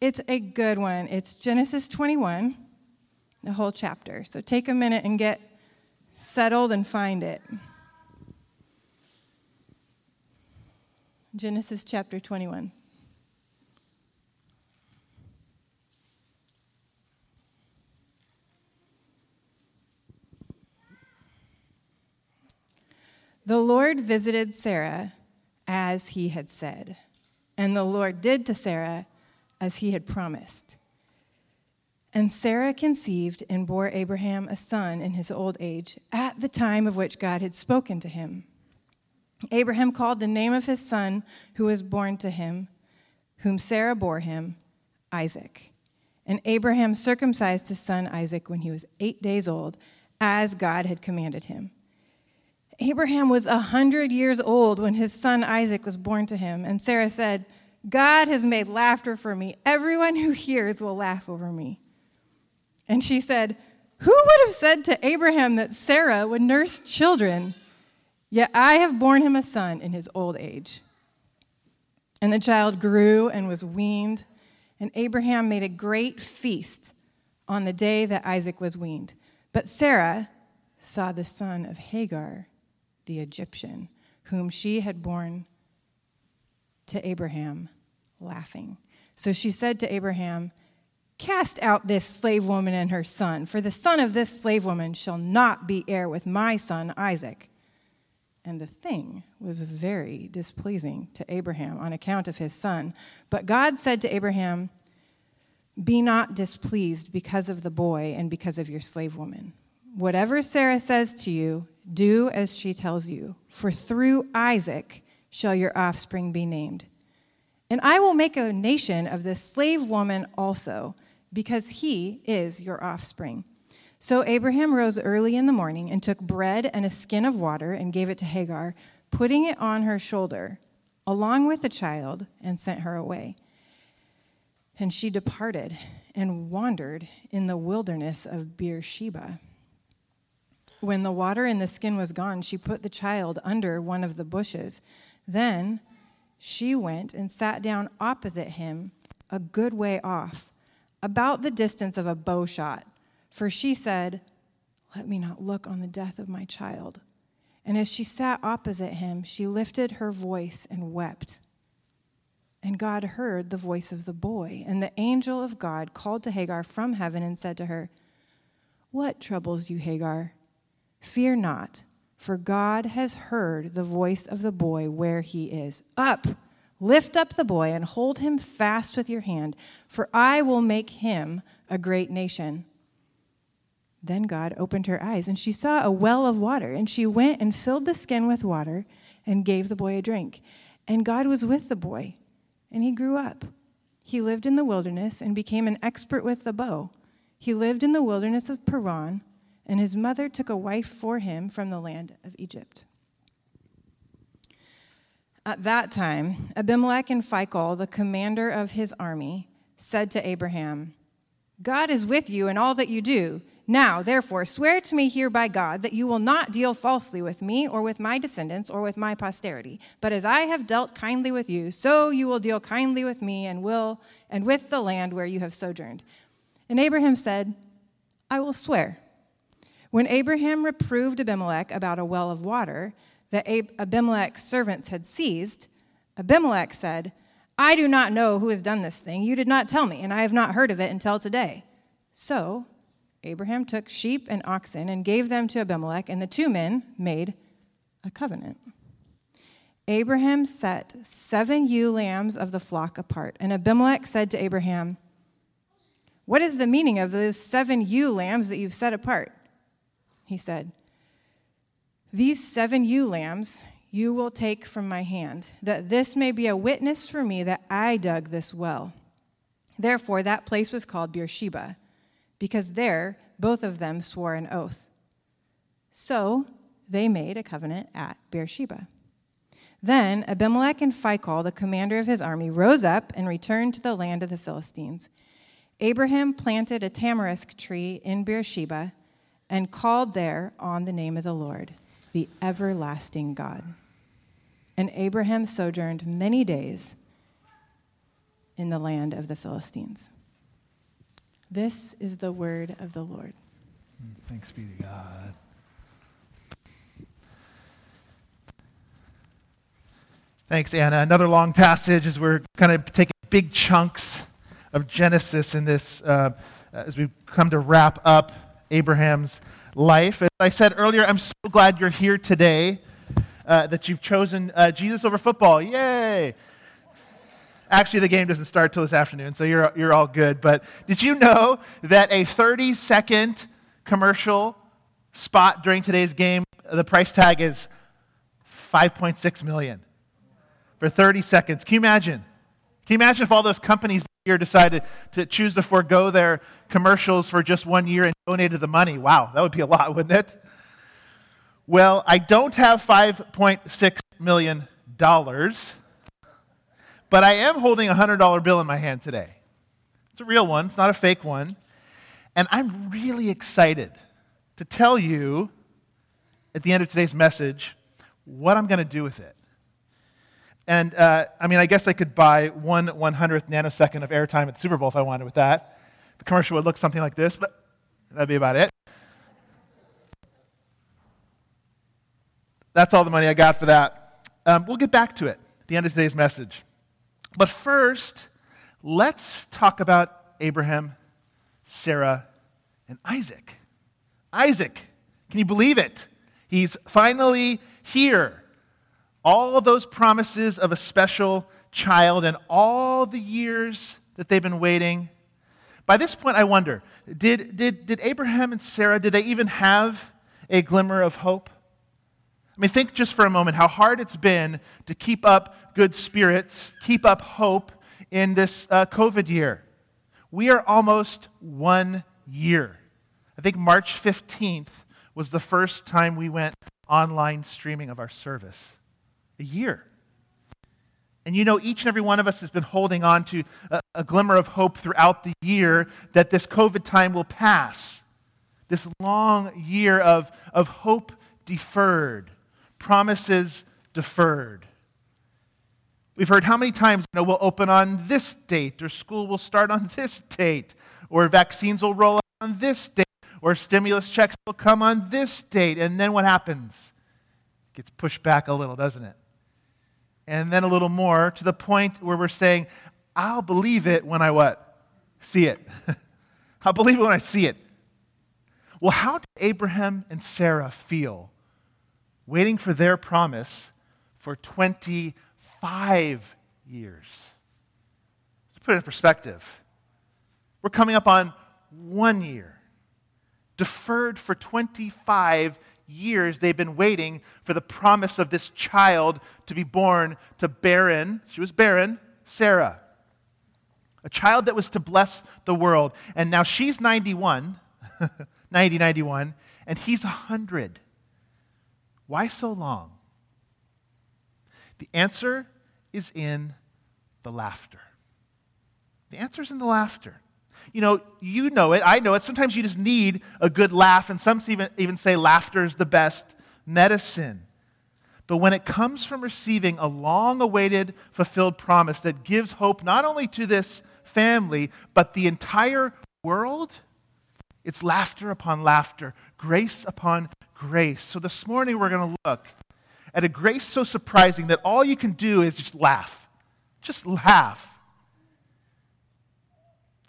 It's a good one. It's Genesis 21, the whole chapter. So take a minute and get settled and find it. Genesis chapter 21. The Lord visited Sarah as he had said, and the Lord did to Sarah as he had promised. And Sarah conceived and bore Abraham a son in his old age, at the time of which God had spoken to him. Abraham called the name of his son who was born to him, whom Sarah bore him, Isaac. And Abraham circumcised his son Isaac when he was eight days old, as God had commanded him. Abraham was a hundred years old when his son Isaac was born to him, and Sarah said, God has made laughter for me. Everyone who hears will laugh over me. And she said, Who would have said to Abraham that Sarah would nurse children? Yet I have borne him a son in his old age. And the child grew and was weaned, and Abraham made a great feast on the day that Isaac was weaned. But Sarah saw the son of Hagar, the Egyptian, whom she had borne to Abraham, laughing. So she said to Abraham, Cast out this slave woman and her son, for the son of this slave woman shall not be heir with my son Isaac. And the thing was very displeasing to Abraham on account of his son. But God said to Abraham, Be not displeased because of the boy and because of your slave woman. Whatever Sarah says to you, do as she tells you, for through Isaac shall your offspring be named. And I will make a nation of this slave woman also, because he is your offspring. So Abraham rose early in the morning and took bread and a skin of water and gave it to Hagar, putting it on her shoulder, along with the child, and sent her away. And she departed and wandered in the wilderness of Beersheba. When the water in the skin was gone, she put the child under one of the bushes. Then she went and sat down opposite him, a good way off, about the distance of a bow shot. For she said, Let me not look on the death of my child. And as she sat opposite him, she lifted her voice and wept. And God heard the voice of the boy. And the angel of God called to Hagar from heaven and said to her, What troubles you, Hagar? Fear not, for God has heard the voice of the boy where he is. Up, lift up the boy and hold him fast with your hand, for I will make him a great nation. Then God opened her eyes, and she saw a well of water, and she went and filled the skin with water and gave the boy a drink. And God was with the boy, and he grew up. He lived in the wilderness and became an expert with the bow. He lived in the wilderness of Paran and his mother took a wife for him from the land of Egypt. At that time, Abimelech and Phicol, the commander of his army, said to Abraham, God is with you in all that you do. Now, therefore, swear to me here by God that you will not deal falsely with me or with my descendants or with my posterity. But as I have dealt kindly with you, so you will deal kindly with me and will and with the land where you have sojourned. And Abraham said, I will swear. When Abraham reproved Abimelech about a well of water that Abimelech's servants had seized, Abimelech said, I do not know who has done this thing. You did not tell me, and I have not heard of it until today. So Abraham took sheep and oxen and gave them to Abimelech, and the two men made a covenant. Abraham set seven ewe lambs of the flock apart, and Abimelech said to Abraham, What is the meaning of those seven ewe lambs that you've set apart? He said, These seven ewe lambs you will take from my hand, that this may be a witness for me that I dug this well. Therefore, that place was called Beersheba, because there both of them swore an oath. So they made a covenant at Beersheba. Then Abimelech and Phicol, the commander of his army, rose up and returned to the land of the Philistines. Abraham planted a tamarisk tree in Beersheba and called there on the name of the Lord, the everlasting God. And Abraham sojourned many days in the land of the Philistines. This is the word of the Lord. Thanks be to God. Thanks, Anna. Another long passage as we're kind of taking big chunks of Genesis in this uh, as we come to wrap up Abraham's life. As I said earlier, I'm so glad you're here today, uh, that you've chosen uh, Jesus over football. Yay! Actually, the game doesn't start till this afternoon, so you're, you're all good. But did you know that a 30 second commercial spot during today's game, the price tag is 5.6 million for 30 seconds? Can you imagine? Can you imagine if all those companies here decided to choose to forego their commercials for just one year and donated the money? Wow, that would be a lot, wouldn't it? Well, I don't have $5.6 million but I am holding a $100 bill in my hand today. It's a real one, it's not a fake one. And I'm really excited to tell you at the end of today's message what I'm going to do with it. And uh, I mean, I guess I could buy one 100th nanosecond of airtime at the Super Bowl if I wanted with that. The commercial would look something like this, but that'd be about it. That's all the money I got for that. Um, we'll get back to it at the end of today's message. But first, let's talk about Abraham, Sarah, and Isaac. Isaac, can you believe it? He's finally here. All those promises of a special child and all the years that they've been waiting. By this point, I wonder did, did, did Abraham and Sarah, did they even have a glimmer of hope? I mean, think just for a moment how hard it's been to keep up good spirits, keep up hope in this uh, COVID year. We are almost one year. I think March 15th was the first time we went online streaming of our service. A year. And you know, each and every one of us has been holding on to a, a glimmer of hope throughout the year that this COVID time will pass. This long year of, of hope deferred promises deferred. We've heard how many times you know, we'll open on this date, or school will start on this date, or vaccines will roll out on this date, or stimulus checks will come on this date. And then what happens? It gets pushed back a little, doesn't it? And then a little more to the point where we're saying, I'll believe it when I what? See it. I'll believe it when I see it. Well, how did Abraham and Sarah feel waiting for their promise for 25 years. To put it in perspective, we're coming up on one year. Deferred for 25 years, they've been waiting for the promise of this child to be born to barren, she was barren, Sarah. A child that was to bless the world. And now she's 91, 90, 91, and he's 100. Why so long? The answer is in the laughter. The answer is in the laughter. You know, you know it, I know it. Sometimes you just need a good laugh, and some even, even say laughter is the best medicine. But when it comes from receiving a long awaited, fulfilled promise that gives hope not only to this family, but the entire world, it's laughter upon laughter, grace upon grace. So this morning we're going to look at a grace so surprising that all you can do is just laugh. Just laugh.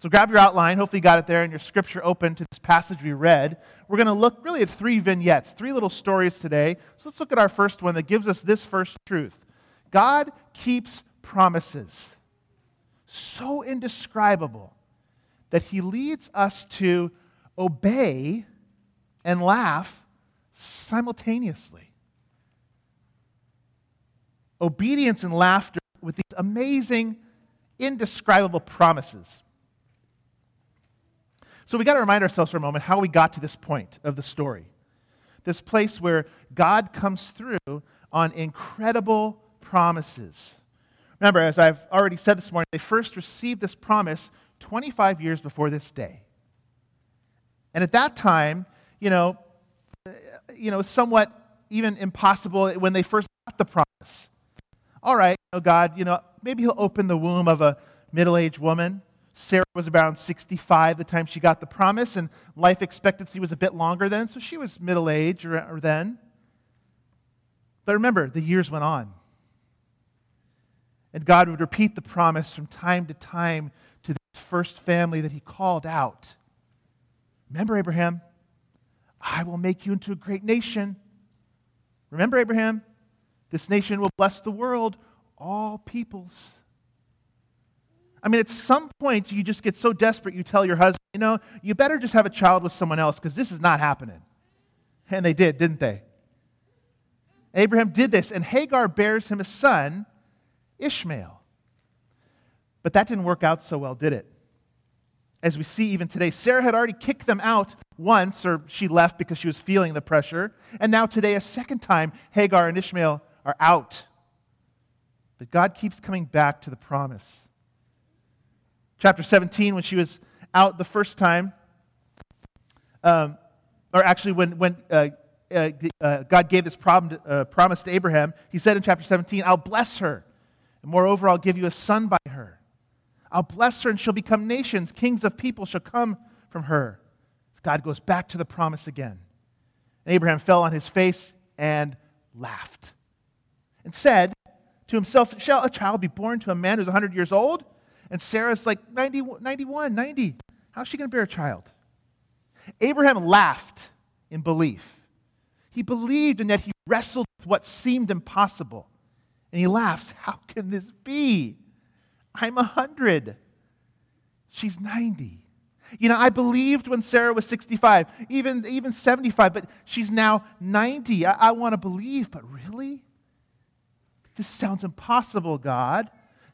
So grab your outline. Hopefully, you got it there and your scripture open to this passage we read. We're going to look really at three vignettes, three little stories today. So let's look at our first one that gives us this first truth God keeps promises so indescribable that he leads us to obey and laugh simultaneously. Obedience and laughter with these amazing, indescribable promises. So we got to remind ourselves for a moment how we got to this point of the story. This place where God comes through on incredible promises. Remember, as I've already said this morning, they first received this promise 25 years before this day. And at that time, you know, you know, somewhat even impossible when they first got the promise. All right, God, you know, maybe He'll open the womb of a middle aged woman. Sarah was around 65 the time she got the promise, and life expectancy was a bit longer then, so she was middle aged or, or then. But remember, the years went on. And God would repeat the promise from time to time to this first family that He called out. Remember, Abraham, I will make you into a great nation. Remember, Abraham, this nation will bless the world, all peoples. I mean, at some point, you just get so desperate, you tell your husband, you know, you better just have a child with someone else because this is not happening. And they did, didn't they? Abraham did this, and Hagar bears him a son, Ishmael. But that didn't work out so well, did it? As we see even today, Sarah had already kicked them out once, or she left because she was feeling the pressure. And now, today, a second time, Hagar and Ishmael are out. But God keeps coming back to the promise. Chapter 17, when she was out the first time, um, or actually, when, when uh, uh, uh, God gave this to, uh, promise to Abraham, he said in chapter 17, I'll bless her. And moreover, I'll give you a son by her. I'll bless her, and she'll become nations. Kings of people shall come from her. God goes back to the promise again. And Abraham fell on his face and laughed and said to himself, Shall a child be born to a man who's 100 years old? And Sarah's like 90, 91, 90. How's she going to bear a child? Abraham laughed in belief. He believed, and yet he wrestled with what seemed impossible. And he laughs, How can this be? I'm 100. She's 90. You know, I believed when Sarah was 65, even, even 75, but she's now 90. I, I want to believe, but really? This sounds impossible, God.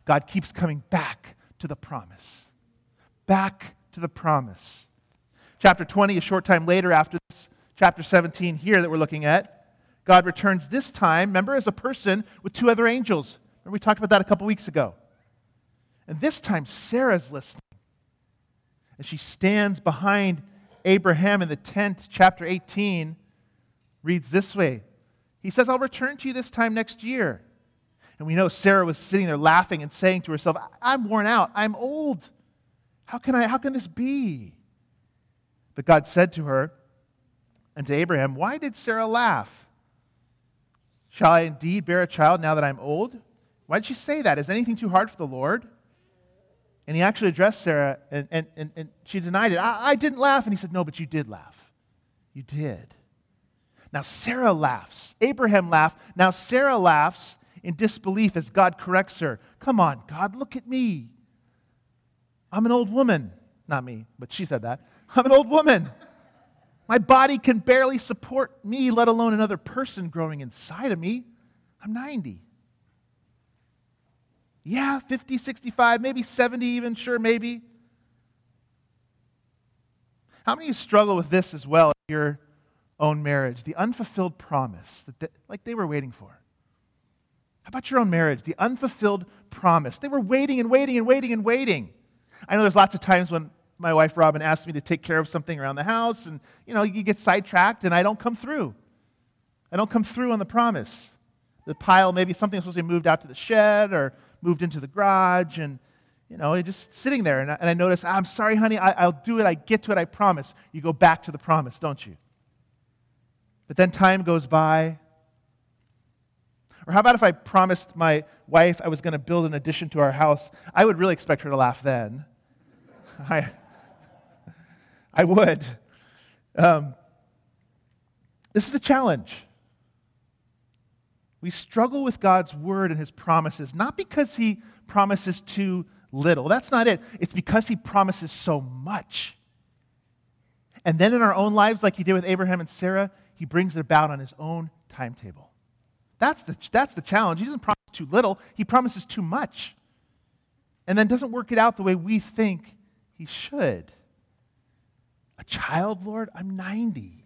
God keeps coming back to the promise. Back to the promise. Chapter 20, a short time later after this, chapter 17 here that we're looking at, God returns this time, remember, as a person with two other angels. Remember, we talked about that a couple weeks ago. And this time, Sarah's listening. And she stands behind Abraham in the tent, chapter 18, reads this way He says, I'll return to you this time next year. And we know Sarah was sitting there laughing and saying to herself, I'm worn out. I'm old. How can, I, how can this be? But God said to her and to Abraham, Why did Sarah laugh? Shall I indeed bear a child now that I'm old? Why did she say that? Is anything too hard for the Lord? And he actually addressed Sarah, and, and, and, and she denied it. I, I didn't laugh. And he said, No, but you did laugh. You did. Now Sarah laughs. Abraham laughed. Now Sarah laughs in disbelief as God corrects her. Come on, God, look at me. I'm an old woman. Not me, but she said that. I'm an old woman. My body can barely support me, let alone another person growing inside of me. I'm 90. Yeah, 50, 65, maybe 70 even, sure, maybe. How many of you struggle with this as well in your own marriage? The unfulfilled promise that they, like they were waiting for. How about your own marriage? The unfulfilled promise. They were waiting and waiting and waiting and waiting. I know there's lots of times when my wife Robin asks me to take care of something around the house, and you know, you get sidetracked and I don't come through. I don't come through on the promise. The pile, maybe something was supposed to be moved out to the shed or moved into the garage, and you know, just sitting there. And I, and I notice, ah, I'm sorry, honey, I, I'll do it. I get to it, I promise. You go back to the promise, don't you? But then time goes by. Or how about if I promised my wife I was going to build an addition to our house? I would really expect her to laugh then. I, I would. Um, this is the challenge. We struggle with God's word and his promises, not because he promises too little. That's not it. It's because he promises so much. And then in our own lives, like he did with Abraham and Sarah, he brings it about on his own timetable. That's the, that's the challenge. He doesn't promise too little, he promises too much. And then doesn't work it out the way we think he should. A child, Lord? I'm 90.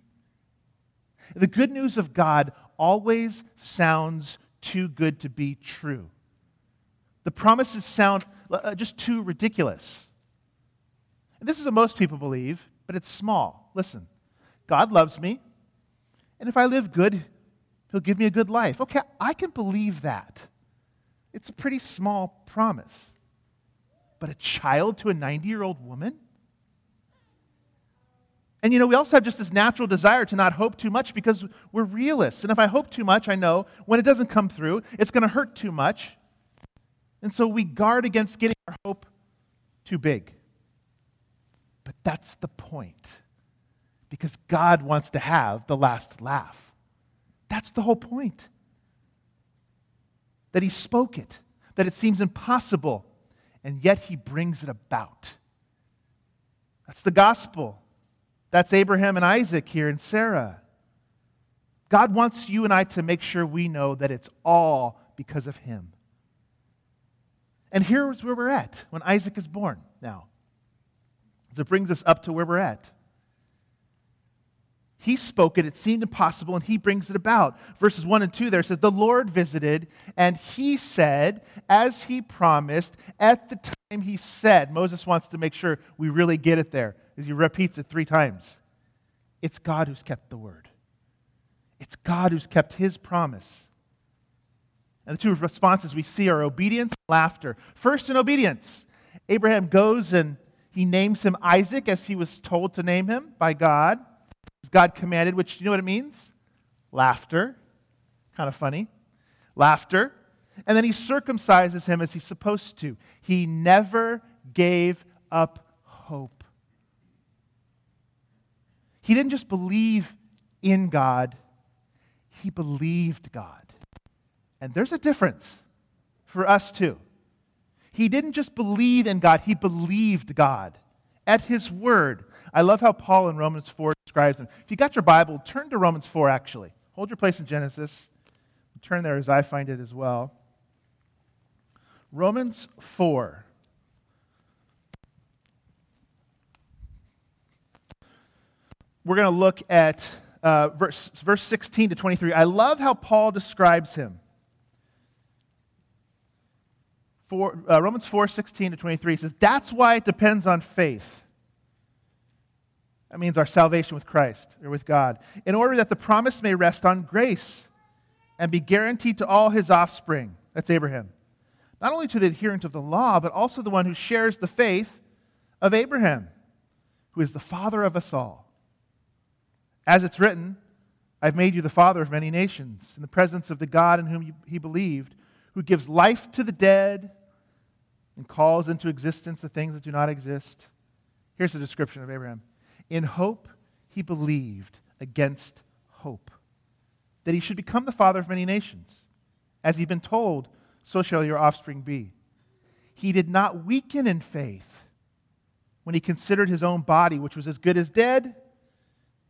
The good news of God always sounds too good to be true. The promises sound uh, just too ridiculous. And this is what most people believe, but it's small. Listen, God loves me, and if I live good, He'll give me a good life. Okay, I can believe that. It's a pretty small promise. but a child to a 90 year old woman? And you know, we also have just this natural desire to not hope too much because we're realists. And if I hope too much, I know when it doesn't come through, it's going to hurt too much. And so we guard against getting our hope too big. But that's the point. Because God wants to have the last laugh. That's the whole point. That He spoke it, that it seems impossible, and yet He brings it about. That's the gospel. That's Abraham and Isaac here and Sarah. God wants you and I to make sure we know that it's all because of Him. And here's where we're at when Isaac is born now. So it brings us up to where we're at. He spoke it, it seemed impossible, and he brings it about. Verses 1 and 2 there says, The Lord visited, and he said, as he promised, at the time he said. Moses wants to make sure we really get it there, as he repeats it three times. It's God who's kept the word, it's God who's kept his promise. And the two responses we see are obedience and laughter. First, in obedience, Abraham goes and he names him Isaac as he was told to name him by God. God commanded, which you know what it means? Laughter. Kind of funny. Laughter. And then he circumcises him as he's supposed to. He never gave up hope. He didn't just believe in God, he believed God. And there's a difference for us too. He didn't just believe in God, he believed God at his word. I love how Paul in Romans 4 describes him. If you got your Bible, turn to Romans 4 actually. Hold your place in Genesis. Turn there as I find it as well. Romans 4. We're going to look at uh, verse, verse 16 to 23. I love how Paul describes him. Four, uh, Romans 4 16 to 23 says, That's why it depends on faith. That means our salvation with Christ or with God, in order that the promise may rest on grace and be guaranteed to all his offspring. That's Abraham. Not only to the adherent of the law, but also the one who shares the faith of Abraham, who is the father of us all. As it's written, I've made you the father of many nations, in the presence of the God in whom he believed, who gives life to the dead and calls into existence the things that do not exist. Here's the description of Abraham In hope, he believed against hope that he should become the father of many nations. As he'd been told, so shall your offspring be. He did not weaken in faith when he considered his own body, which was as good as dead,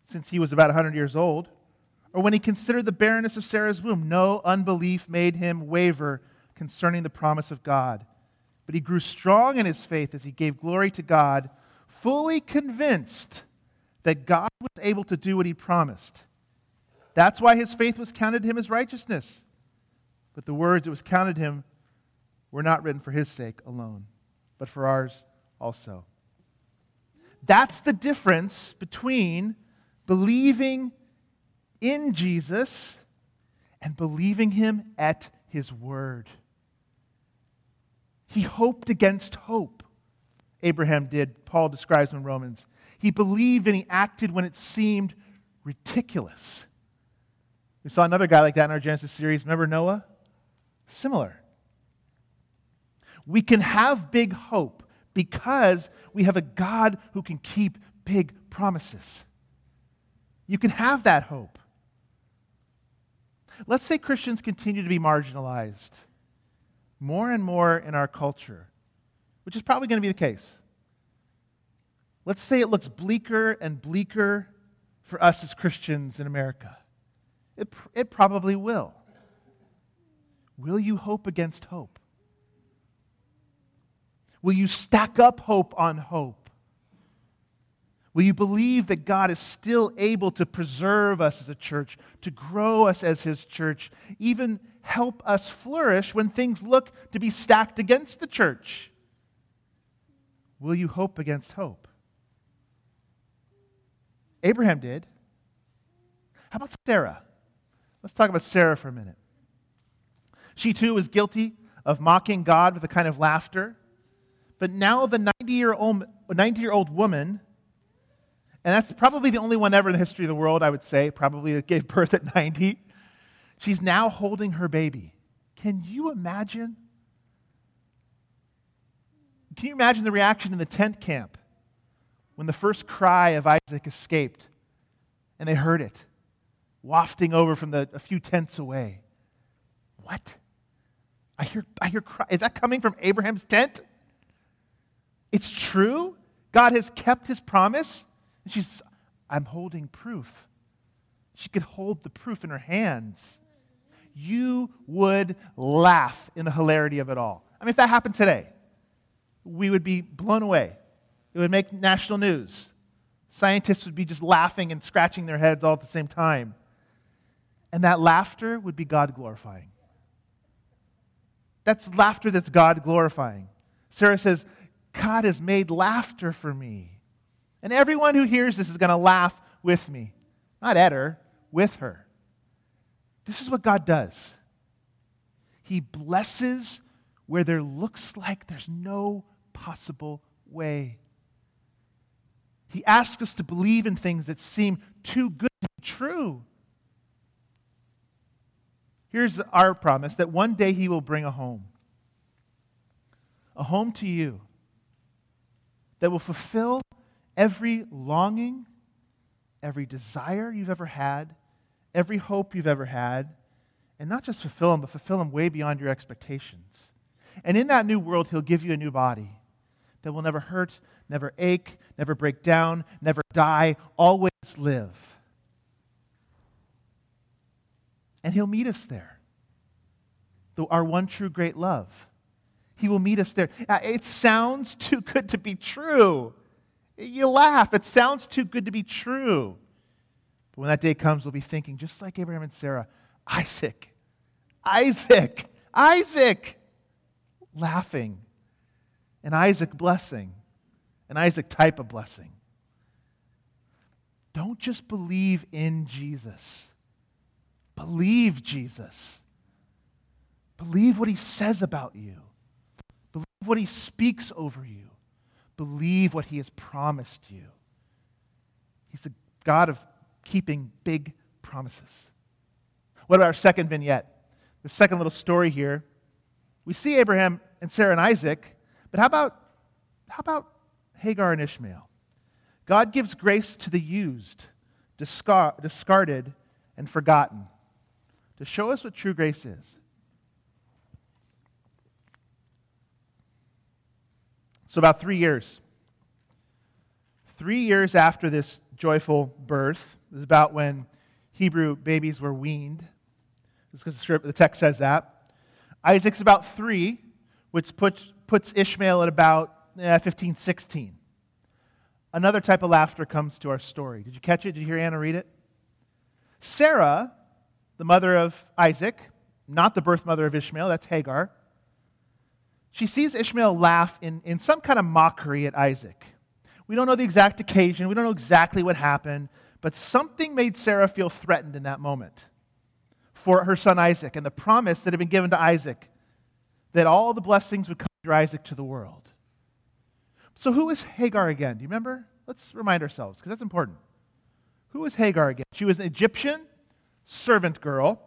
since he was about 100 years old, or when he considered the barrenness of Sarah's womb. No unbelief made him waver concerning the promise of God but he grew strong in his faith as he gave glory to God, fully convinced that God was able to do what he promised. That's why his faith was counted him as righteousness. But the words that was counted him were not written for his sake alone, but for ours also. That's the difference between believing in Jesus and believing him at his word. He hoped against hope. Abraham did, Paul describes in Romans. He believed and he acted when it seemed ridiculous. We saw another guy like that in our Genesis series. Remember Noah? Similar. We can have big hope because we have a God who can keep big promises. You can have that hope. Let's say Christians continue to be marginalized more and more in our culture, which is probably going to be the case. Let's say it looks bleaker and bleaker for us as Christians in America. It, it probably will. Will you hope against hope? Will you stack up hope on hope? Will you believe that God is still able to preserve us as a church, to grow us as His church, even help us flourish when things look to be stacked against the church? Will you hope against hope? Abraham did. How about Sarah? Let's talk about Sarah for a minute. She too was guilty of mocking God with a kind of laughter. But now the 90 year old, 90 year old woman, and that's probably the only one ever in the history of the world, I would say, probably that gave birth at 90, she's now holding her baby. Can you imagine? Can you imagine the reaction in the tent camp when the first cry of Isaac escaped and they heard it wafting over from the, a few tents away? What? I hear, I hear cry. Is that coming from Abraham's tent? It's true. God has kept his promise. And she's, I'm holding proof. She could hold the proof in her hands. You would laugh in the hilarity of it all. I mean, if that happened today, we would be blown away. It would make national news. Scientists would be just laughing and scratching their heads all at the same time. And that laughter would be God glorifying. That's laughter that's God glorifying. Sarah says, God has made laughter for me. And everyone who hears this is going to laugh with me. Not at her, with her. This is what God does. He blesses where there looks like there's no possible way. He asks us to believe in things that seem too good to be true. Here's our promise that one day He will bring a home. A home to you that will fulfill every longing, every desire you've ever had, every hope you've ever had, and not just fulfill them, but fulfill them way beyond your expectations. And in that new world, He'll give you a new body that will never hurt, never ache, never break down, never die, always live. And He'll meet us there. Our one true great love. He will meet us there. Uh, it sounds too good to be true. You laugh. It sounds too good to be true. But when that day comes, we'll be thinking, just like Abraham and Sarah, Isaac, Isaac, Isaac, laughing. And Isaac blessing. And Isaac type of blessing. Don't just believe in Jesus. Believe Jesus. Believe what he says about you. Believe what he speaks over you. Believe what he has promised you. He's the God of keeping big promises. What about our second vignette? The second little story here. We see Abraham and Sarah and Isaac, but how about, how about Hagar and Ishmael? God gives grace to the used, discarded, and forgotten to show us what true grace is. So, about three years. Three years after this joyful birth, this is about when Hebrew babies were weaned. This because the text says that. Isaac's about three, which puts, puts Ishmael at about eh, 15, 16. Another type of laughter comes to our story. Did you catch it? Did you hear Anna read it? Sarah, the mother of Isaac, not the birth mother of Ishmael, that's Hagar, she sees Ishmael laugh in, in some kind of mockery at Isaac. We don't know the exact occasion, we don't know exactly what happened, but something made Sarah feel threatened in that moment for her son Isaac and the promise that had been given to Isaac that all the blessings would come through Isaac to the world. So, who is Hagar again? Do you remember? Let's remind ourselves, because that's important. Who is Hagar again? She was an Egyptian servant girl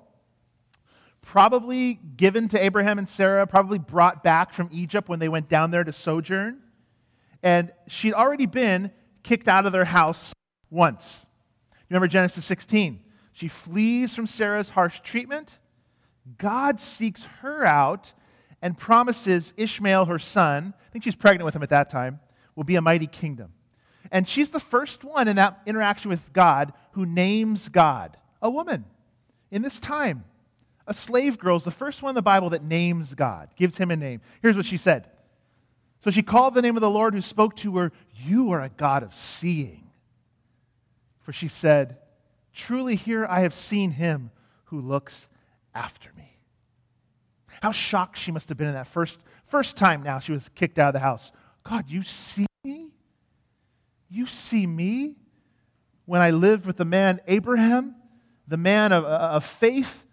probably given to Abraham and Sarah, probably brought back from Egypt when they went down there to sojourn. And she'd already been kicked out of their house once. You remember Genesis 16? She flees from Sarah's harsh treatment. God seeks her out and promises Ishmael, her son, I think she's pregnant with him at that time, will be a mighty kingdom. And she's the first one in that interaction with God who names God, a woman, in this time. A slave girl is the first one in the Bible that names God, gives him a name. Here's what she said. So she called the name of the Lord who spoke to her, You are a God of seeing. For she said, Truly here I have seen him who looks after me. How shocked she must have been in that first, first time now she was kicked out of the house. God, you see me? You see me? When I lived with the man Abraham, the man of, uh, of faith,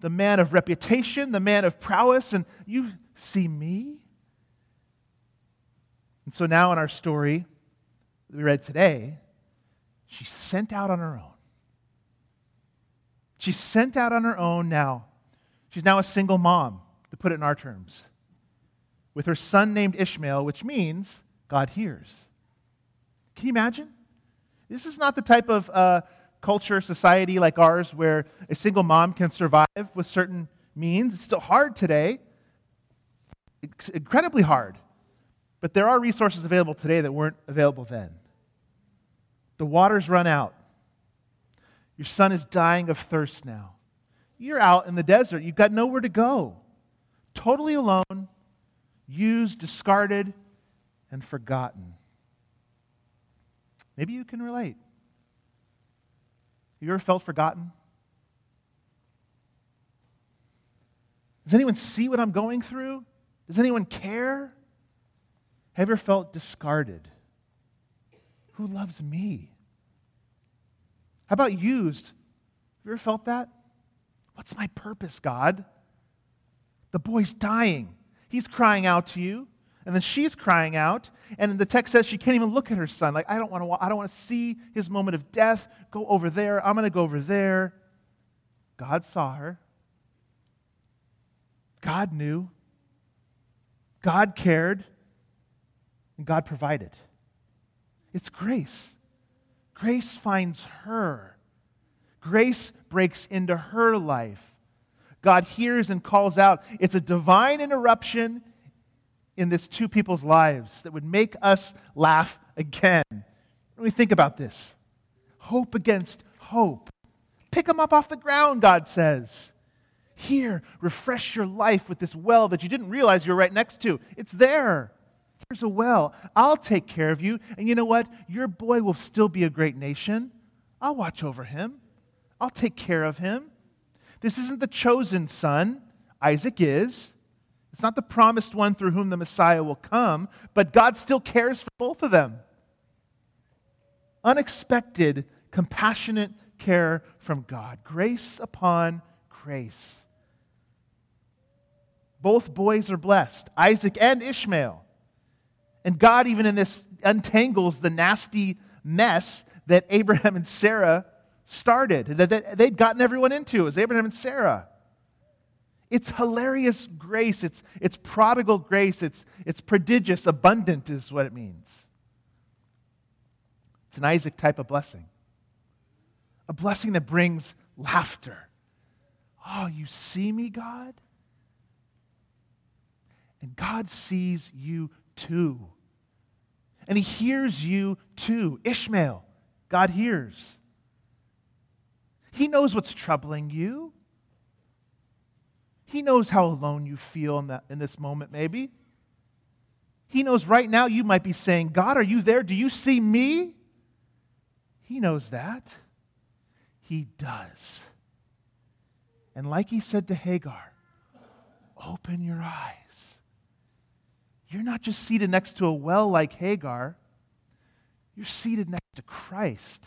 the man of reputation, the man of prowess, and you see me? And so now in our story that we read today, she's sent out on her own. She's sent out on her own now. She's now a single mom, to put it in our terms, with her son named Ishmael, which means God hears. Can you imagine? This is not the type of uh, culture, society like ours where a single mom can survive with certain means. It's still hard today, it's incredibly hard. But there are resources available today that weren't available then. The water's run out. Your son is dying of thirst now. You're out in the desert. You've got nowhere to go. Totally alone, used, discarded, and forgotten. Maybe you can relate. Have you ever felt forgotten? Does anyone see what I'm going through? Does anyone care? Have you ever felt discarded? Who loves me? How about used? Have you ever felt that? What's my purpose, God? The boy's dying. He's crying out to you, and then she's crying out, and the text says she can't even look at her son. Like, I don't want to I don't want to see his moment of death. Go over there. I'm going to go over there. God saw her. God knew. God cared. And God provided. It's grace. Grace finds her. Grace breaks into her life. God hears and calls out. It's a divine interruption in this two people's lives that would make us laugh again. When we think about this, hope against hope. Pick them up off the ground, God says. Here, refresh your life with this well that you didn't realize you were right next to. It's there. Here's a well. I'll take care of you. And you know what? Your boy will still be a great nation. I'll watch over him, I'll take care of him. This isn't the chosen son, Isaac is. It's not the promised one through whom the Messiah will come, but God still cares for both of them. Unexpected, compassionate care from God. Grace upon grace. Both boys are blessed, Isaac and Ishmael. And God, even in this, untangles the nasty mess that Abraham and Sarah started, that they'd gotten everyone into. Was Abraham and Sarah. It's hilarious grace. It's, it's prodigal grace. It's, it's prodigious, abundant is what it means. It's an Isaac type of blessing. A blessing that brings laughter. Oh, you see me, God? And God sees you too. And he hears you too. Ishmael, God hears. He knows what's troubling you. He knows how alone you feel in, that, in this moment, maybe. He knows right now you might be saying, God, are you there? Do you see me? He knows that. He does. And like he said to Hagar, open your eyes. You're not just seated next to a well like Hagar, you're seated next to Christ.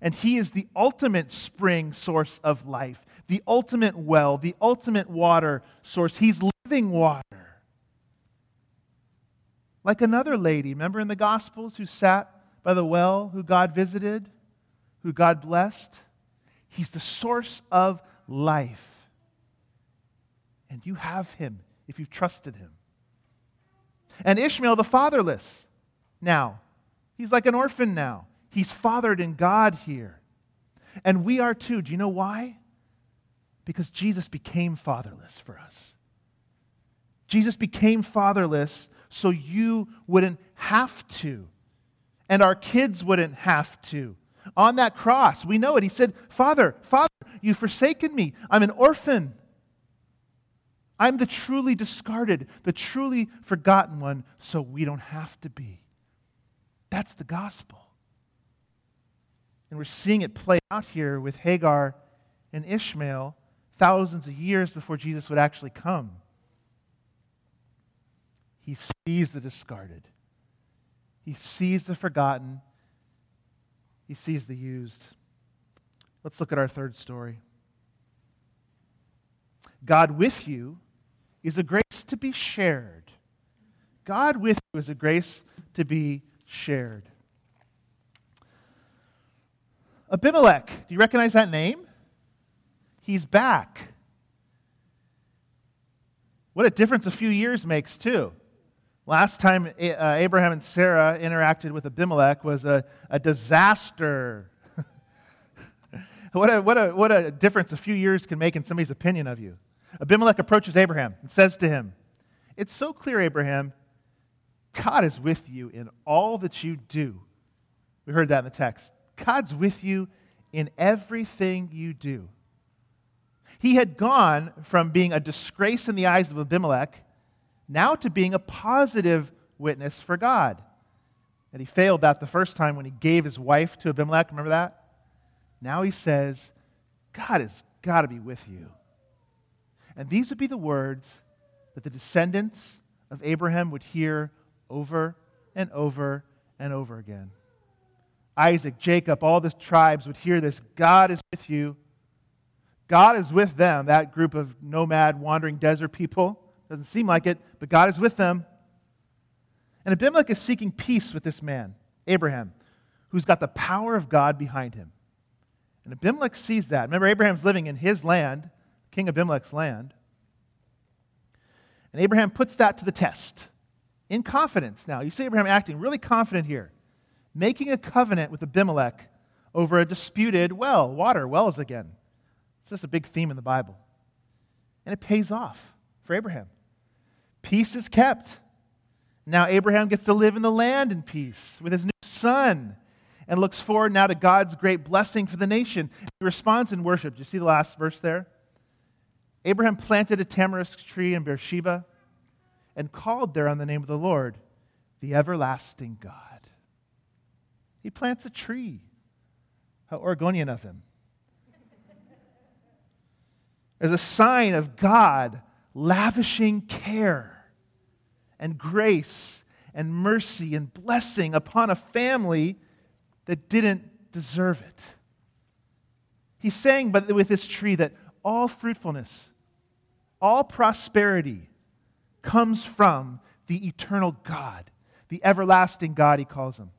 And He is the ultimate spring source of life, the ultimate well, the ultimate water source. He's living water. Like another lady, remember in the Gospels, who sat by the well, who God visited, who God blessed? He's the source of life. And you have Him if you've trusted Him. And Ishmael, the fatherless, now. He's like an orphan now. He's fathered in God here. And we are too. Do you know why? Because Jesus became fatherless for us. Jesus became fatherless so you wouldn't have to. And our kids wouldn't have to. On that cross, we know it. He said, Father, Father, you've forsaken me. I'm an orphan. I'm the truly discarded, the truly forgotten one, so we don't have to be. That's the gospel. And we're seeing it play out here with Hagar and Ishmael thousands of years before Jesus would actually come. He sees the discarded, he sees the forgotten, he sees the used. Let's look at our third story. God with you is a grace to be shared. God with you is a grace to be shared. Abimelech, do you recognize that name? He's back. What a difference a few years makes, too. Last time uh, Abraham and Sarah interacted with Abimelech was a, a disaster. what, a, what, a, what a difference a few years can make in somebody's opinion of you. Abimelech approaches Abraham and says to him, It's so clear, Abraham, God is with you in all that you do. We heard that in the text. God's with you in everything you do. He had gone from being a disgrace in the eyes of Abimelech now to being a positive witness for God. And he failed that the first time when he gave his wife to Abimelech. Remember that? Now he says, God has got to be with you. And these would be the words that the descendants of Abraham would hear over and over and over again. Isaac, Jacob, all the tribes would hear this God is with you. God is with them, that group of nomad, wandering desert people. Doesn't seem like it, but God is with them. And Abimelech is seeking peace with this man, Abraham, who's got the power of God behind him. And Abimelech sees that. Remember, Abraham's living in his land, King Abimelech's land. And Abraham puts that to the test in confidence now. You see Abraham acting really confident here, making a covenant with Abimelech over a disputed well, water, wells again. It's just a big theme in the Bible. And it pays off for Abraham. Peace is kept. Now Abraham gets to live in the land in peace with his new son and looks forward now to God's great blessing for the nation. He responds in worship. Do you see the last verse there? Abraham planted a tamarisk tree in Beersheba and called there on the name of the Lord, the everlasting God. He plants a tree. How Oregonian of him. As a sign of God lavishing care and grace and mercy and blessing upon a family that didn't deserve it. He's saying but with this tree that all fruitfulness, all prosperity, comes from the eternal God, the everlasting God, he calls him.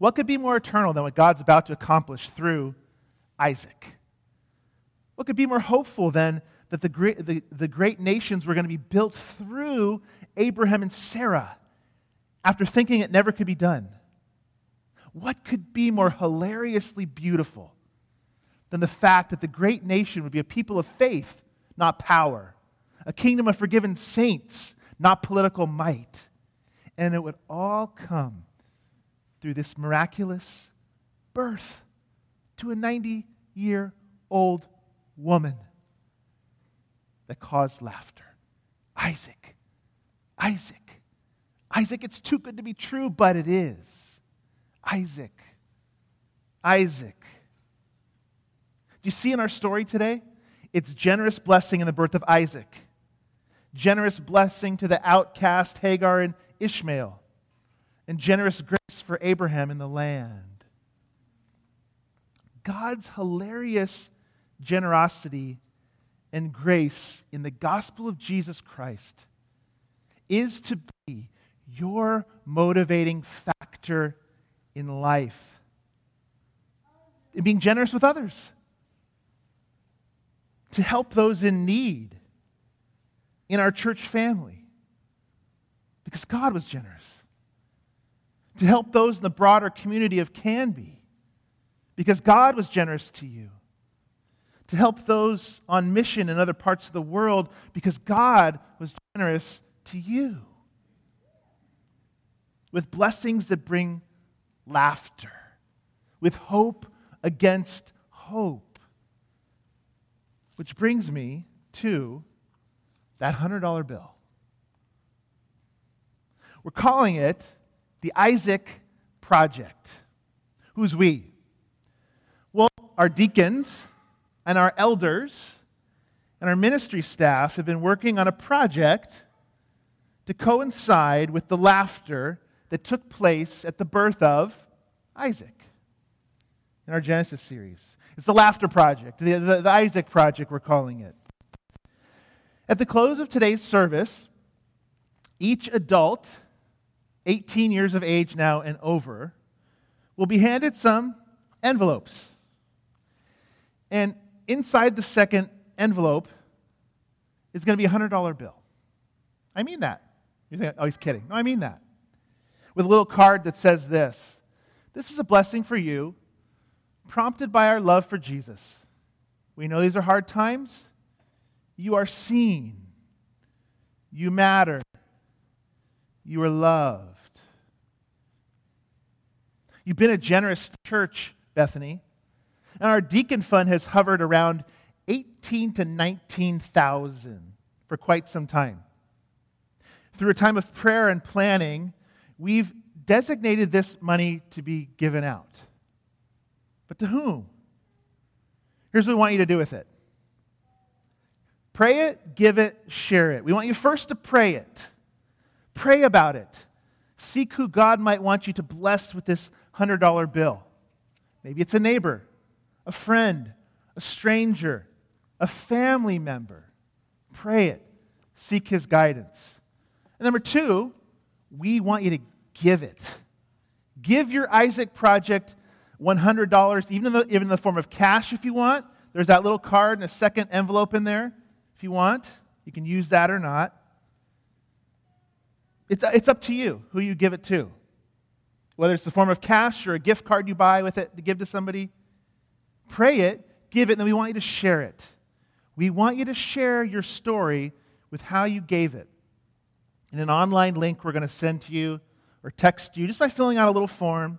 What could be more eternal than what God's about to accomplish through Isaac? What could be more hopeful than that the great, the, the great nations were going to be built through Abraham and Sarah after thinking it never could be done? What could be more hilariously beautiful than the fact that the great nation would be a people of faith, not power? a kingdom of forgiven saints, not political might. And it would all come through this miraculous birth to a 90 year old woman that caused laughter. Isaac. Isaac. Isaac, it's too good to be true, but it is. Isaac. Isaac. Do you see in our story today? It's generous blessing in the birth of Isaac generous blessing to the outcast Hagar and Ishmael, and generous grace for Abraham in the land. God's hilarious generosity and grace in the gospel of Jesus Christ is to be your motivating factor in life. In being generous with others, to help those in need, in our church family because God was generous. To help those in the broader community of Canby because God was generous to you. To help those on mission in other parts of the world because God was generous to you. With blessings that bring laughter, with hope against hope. Which brings me to that $100 bill. We're calling it the Isaac Project. Who's we? Well, our deacons and our elders and our ministry staff have been working on a project to coincide with the laughter that took place at the birth of Isaac in our Genesis series. It's the Laughter Project, the, the, the Isaac Project, we're calling it. At the close of today's service, each adult, 18 years of age now and over, will be handed some envelopes. And inside the second envelope is going to be a $100 bill. I mean that. You think, oh, he's kidding. No, I mean that. With a little card that says this This is a blessing for you, prompted by our love for Jesus. We know these are hard times. You are seen. You matter. You are loved. You've been a generous church, Bethany. And our deacon fund has hovered around 18 to 19,000 for quite some time. Through a time of prayer and planning, we've designated this money to be given out. But to whom? Here's what we want you to do with it pray it, give it, share it. We want you first to pray it, pray about it. Seek who God might want you to bless with this $100 bill. Maybe it's a neighbor, a friend, a stranger, a family member. Pray it. Seek his guidance. And number two, we want you to give it. Give your Isaac project $100, even in, the, even in the form of cash if you want. There's that little card and a second envelope in there if you want. You can use that or not. It's, it's up to you who you give it to whether it's the form of cash or a gift card you buy with it to give to somebody. Pray it, give it, and then we want you to share it. We want you to share your story with how you gave it. In an online link we're going to send to you or text you just by filling out a little form.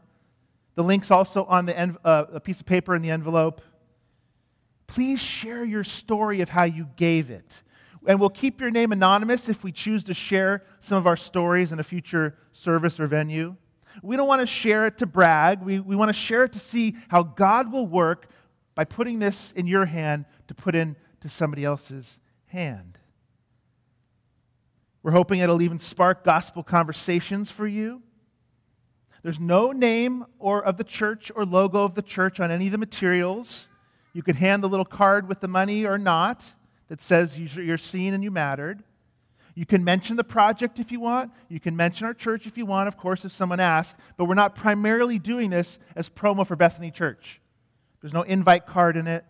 The link's also on the en- uh, a piece of paper in the envelope. Please share your story of how you gave it. And we'll keep your name anonymous if we choose to share some of our stories in a future service or venue. We don't want to share it to brag. We, we want to share it to see how God will work by putting this in your hand to put into somebody else's hand. We're hoping it'll even spark gospel conversations for you. There's no name or of the church or logo of the church on any of the materials. You could hand the little card with the money or not that says you're seen and you mattered. You can mention the project if you want. You can mention our church if you want, of course, if someone asks. But we're not primarily doing this as promo for Bethany Church. There's no invite card in it.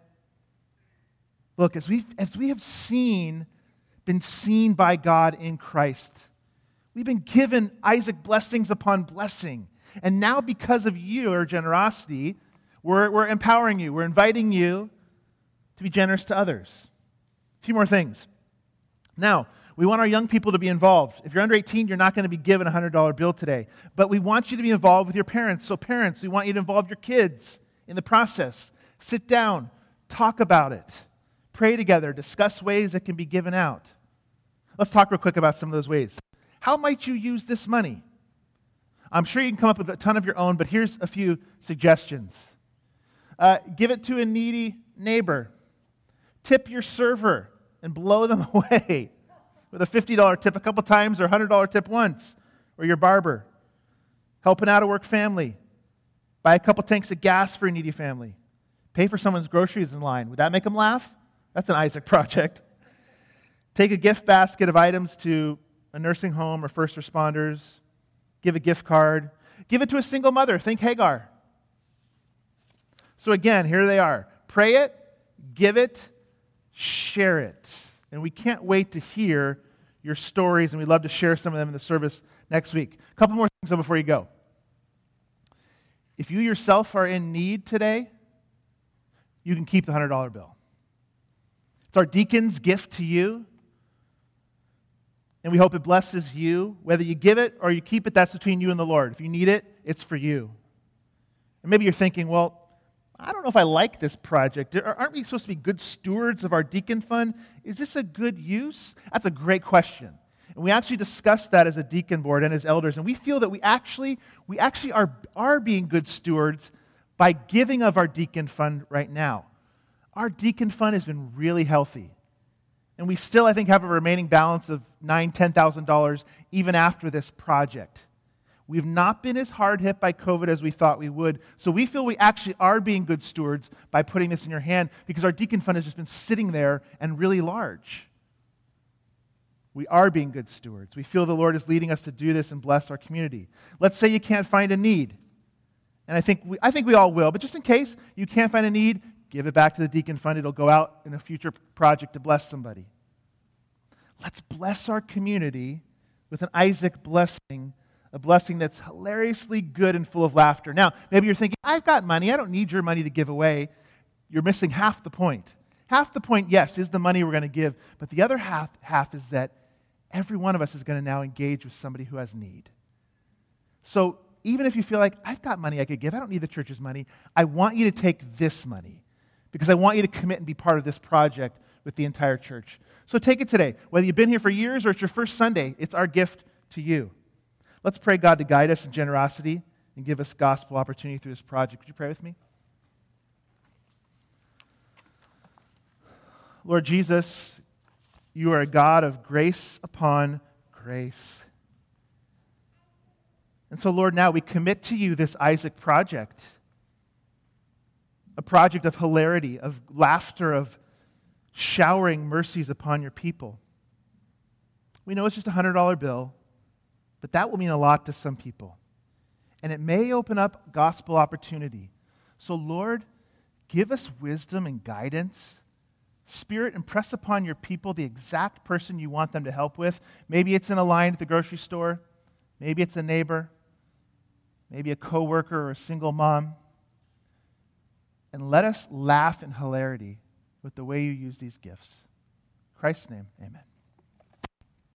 Look, as, we as we have seen, been seen by God in Christ, we've been given Isaac blessings upon blessing. And now, because of your generosity, we're, we're empowering you. We're inviting you to be generous to others. A few more things. Now, we want our young people to be involved. If you're under 18, you're not going to be given a $100 bill today. But we want you to be involved with your parents. So, parents, we want you to involve your kids in the process. Sit down, talk about it, pray together, discuss ways it can be given out. Let's talk real quick about some of those ways. How might you use this money? I'm sure you can come up with a ton of your own, but here's a few suggestions. Uh, give it to a needy neighbor. Tip your server and blow them away with a $50 tip a couple times or a $100 tip once, or your barber, helping out a work family, buy a couple tanks of gas for a needy family, pay for someone's groceries in line. Would that make them laugh? That's an Isaac project. Take a gift basket of items to a nursing home or first responders, give a gift card, give it to a single mother. Think Hagar. So, again, here they are pray it, give it, share it. And we can't wait to hear your stories, and we'd love to share some of them in the service next week. A couple more things before you go. If you yourself are in need today, you can keep the $100 bill. It's our deacon's gift to you. And we hope it blesses you. Whether you give it or you keep it, that's between you and the Lord. If you need it, it's for you. And maybe you're thinking, well, I don't know if I like this project. Aren't we supposed to be good stewards of our deacon fund? Is this a good use? That's a great question. And we actually discussed that as a deacon board and as elders, and we feel that we actually, we actually are, are being good stewards by giving of our deacon fund right now. Our deacon fund has been really healthy. And we still, I think, have a remaining balance of $9,000, $10,000 even after this project. We've not been as hard hit by COVID as we thought we would. So we feel we actually are being good stewards by putting this in your hand because our deacon fund has just been sitting there and really large. we are being good stewards. We feel the Lord is leading us to do this and bless our community. Let's say you can't find a need. And I think we, I think we all will, but just in case you can't find a need, give it back to the deacon fund. It'll go out in a future project to bless somebody. Let's bless our community with an Isaac blessing, a blessing that's hilariously good and full of laughter. Now, maybe you're thinking, I've got money. I don't need your money to give away. You're missing half the point. Half the point, yes, is the money we're going to give, but the other half, half is that every one of us is going to now engage with somebody who has need. So even if you feel like, I've got money I could give, I don't need the church's money, I want you to take this money because I want you to commit and be part of this project with the entire church. So take it today. Whether you've been here for years or it's your first Sunday, it's our gift to you. Let's pray God to guide us in generosity and give us gospel opportunity through this project. Would you pray with me? Lord Jesus, you are a God of grace upon grace. And so, Lord, now we commit to you this Isaac project a project of hilarity, of laughter, of showering mercies upon your people. We know it's just a $100 bill, but that will mean a lot to some people. And it may open up gospel opportunity. So, Lord, give us wisdom and guidance Spirit, impress upon your people the exact person you want them to help with. Maybe it's in a line at the grocery store. Maybe it's a neighbor. Maybe a coworker or a single mom. And let us laugh in hilarity with the way you use these gifts. In Christ's name, amen.